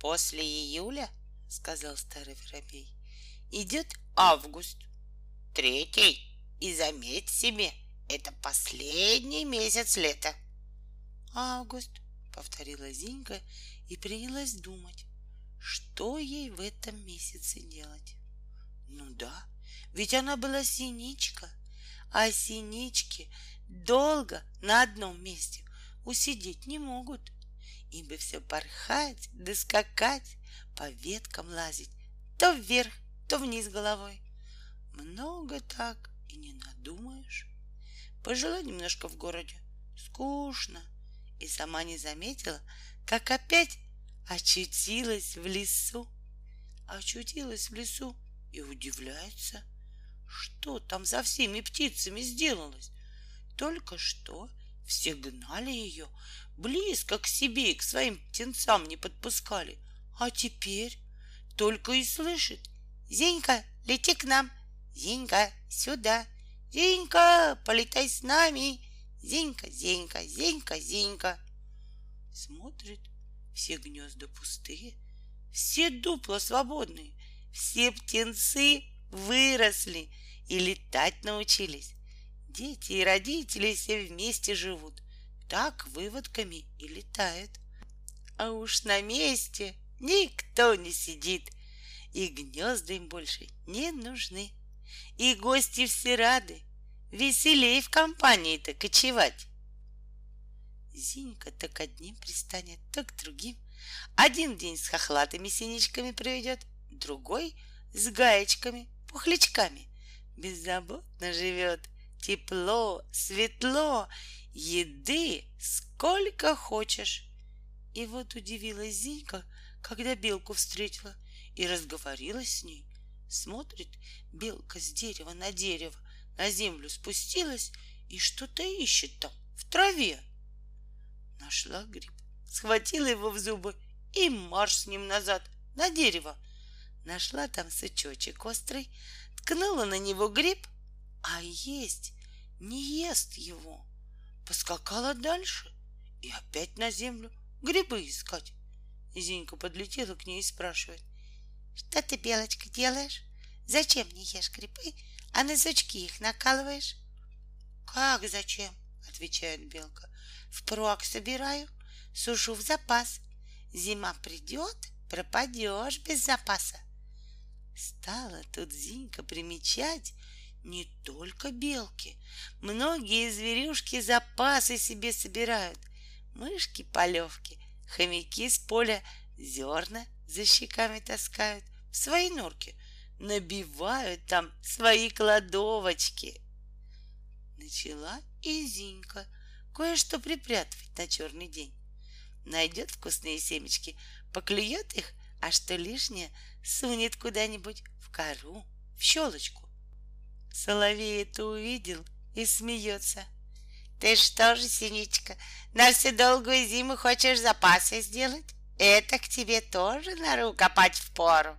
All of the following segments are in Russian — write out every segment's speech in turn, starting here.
После июля, сказал старый воробей, идет август, третий, и заметь себе, это последний месяц лета. Август, повторила Зинька и принялась думать, что ей в этом месяце делать. Ну да, ведь она была синичка, а синички долго на одном месте усидеть не могут. Им бы все порхать да скакать, по веткам лазить, то вверх, то вниз головой. Много так и не надумаешь. Пожила немножко в городе, скучно, и сама не заметила, как опять очутилась в лесу. Очутилась в лесу и удивляется, что там за всеми птицами сделалось. Только что все гнали ее, близко к себе и к своим птенцам не подпускали. А теперь только и слышит. Зенька, лети к нам. Зенька, сюда. Зенька, полетай с нами. Зенька, Зенька, Зенька, Зенька. Смотрит, все гнезда пустые, все дупла свободные, все птенцы выросли и летать научились. Дети и родители все вместе живут, так выводками и летают. А уж на месте никто не сидит, и гнезда им больше не нужны. И гости все рады, веселей в компании-то кочевать. Зинька то к одним пристанет, то к другим. Один день с хохлатыми синичками проведет, другой с гаечками, пухлячками. Беззаботно живет, тепло, светло, еды сколько хочешь. И вот удивилась Зинька, когда белку встретила и разговорилась с ней. Смотрит белка с дерева на дерево, на землю спустилась и что-то ищет там, в траве. Нашла гриб, схватила его в зубы и марш с ним назад, на дерево. Нашла там сучочек острый, ткнула на него гриб, а есть не ест его. Поскакала дальше и опять на землю грибы искать. Зинька подлетела к ней и спрашивает. Что ты, Белочка, делаешь? Зачем не ешь грибы, а на сучки их накалываешь? Как зачем? Отвечает Белка. Впрок собираю, сушу в запас. Зима придет, пропадешь без запаса. Стала тут Зинька примечать не только белки. Многие зверюшки запасы себе собирают. Мышки полевки, хомяки с поля зерна за щеками таскают в свои норки, набивают там свои кладовочки. Начала и Зинька кое-что припрятывать на черный день. Найдет вкусные семечки, поклюет их, а что лишнее сунет куда-нибудь в кору, в щелочку. Соловей это увидел и смеется. Ты что же, Синичка, на всю долгую зиму хочешь запасы сделать? Это к тебе тоже нору копать в пору.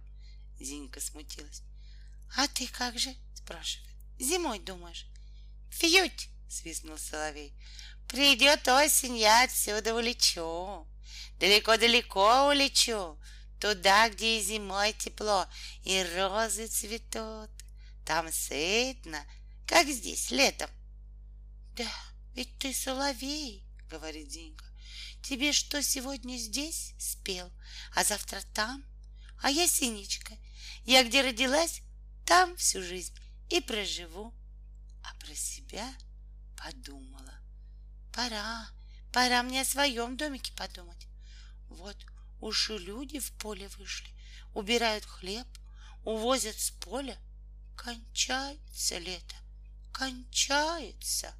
Зинька смутилась. А ты как же? спрашивает. Зимой думаешь? Фьють, свистнул соловей. Придет осень, я отсюда улечу. Далеко-далеко улечу, туда, где и зимой тепло, и розы цветут. Там сытно, как здесь летом. Да, ведь ты соловей, говорит Зинка. Тебе что сегодня здесь спел, а завтра там? А я синичка. Я где родилась, там всю жизнь и проживу. А про себя подумала. Пора, пора мне о своем домике подумать. Вот уж и люди в поле вышли, убирают хлеб, увозят с поля. Кончается лето, кончается.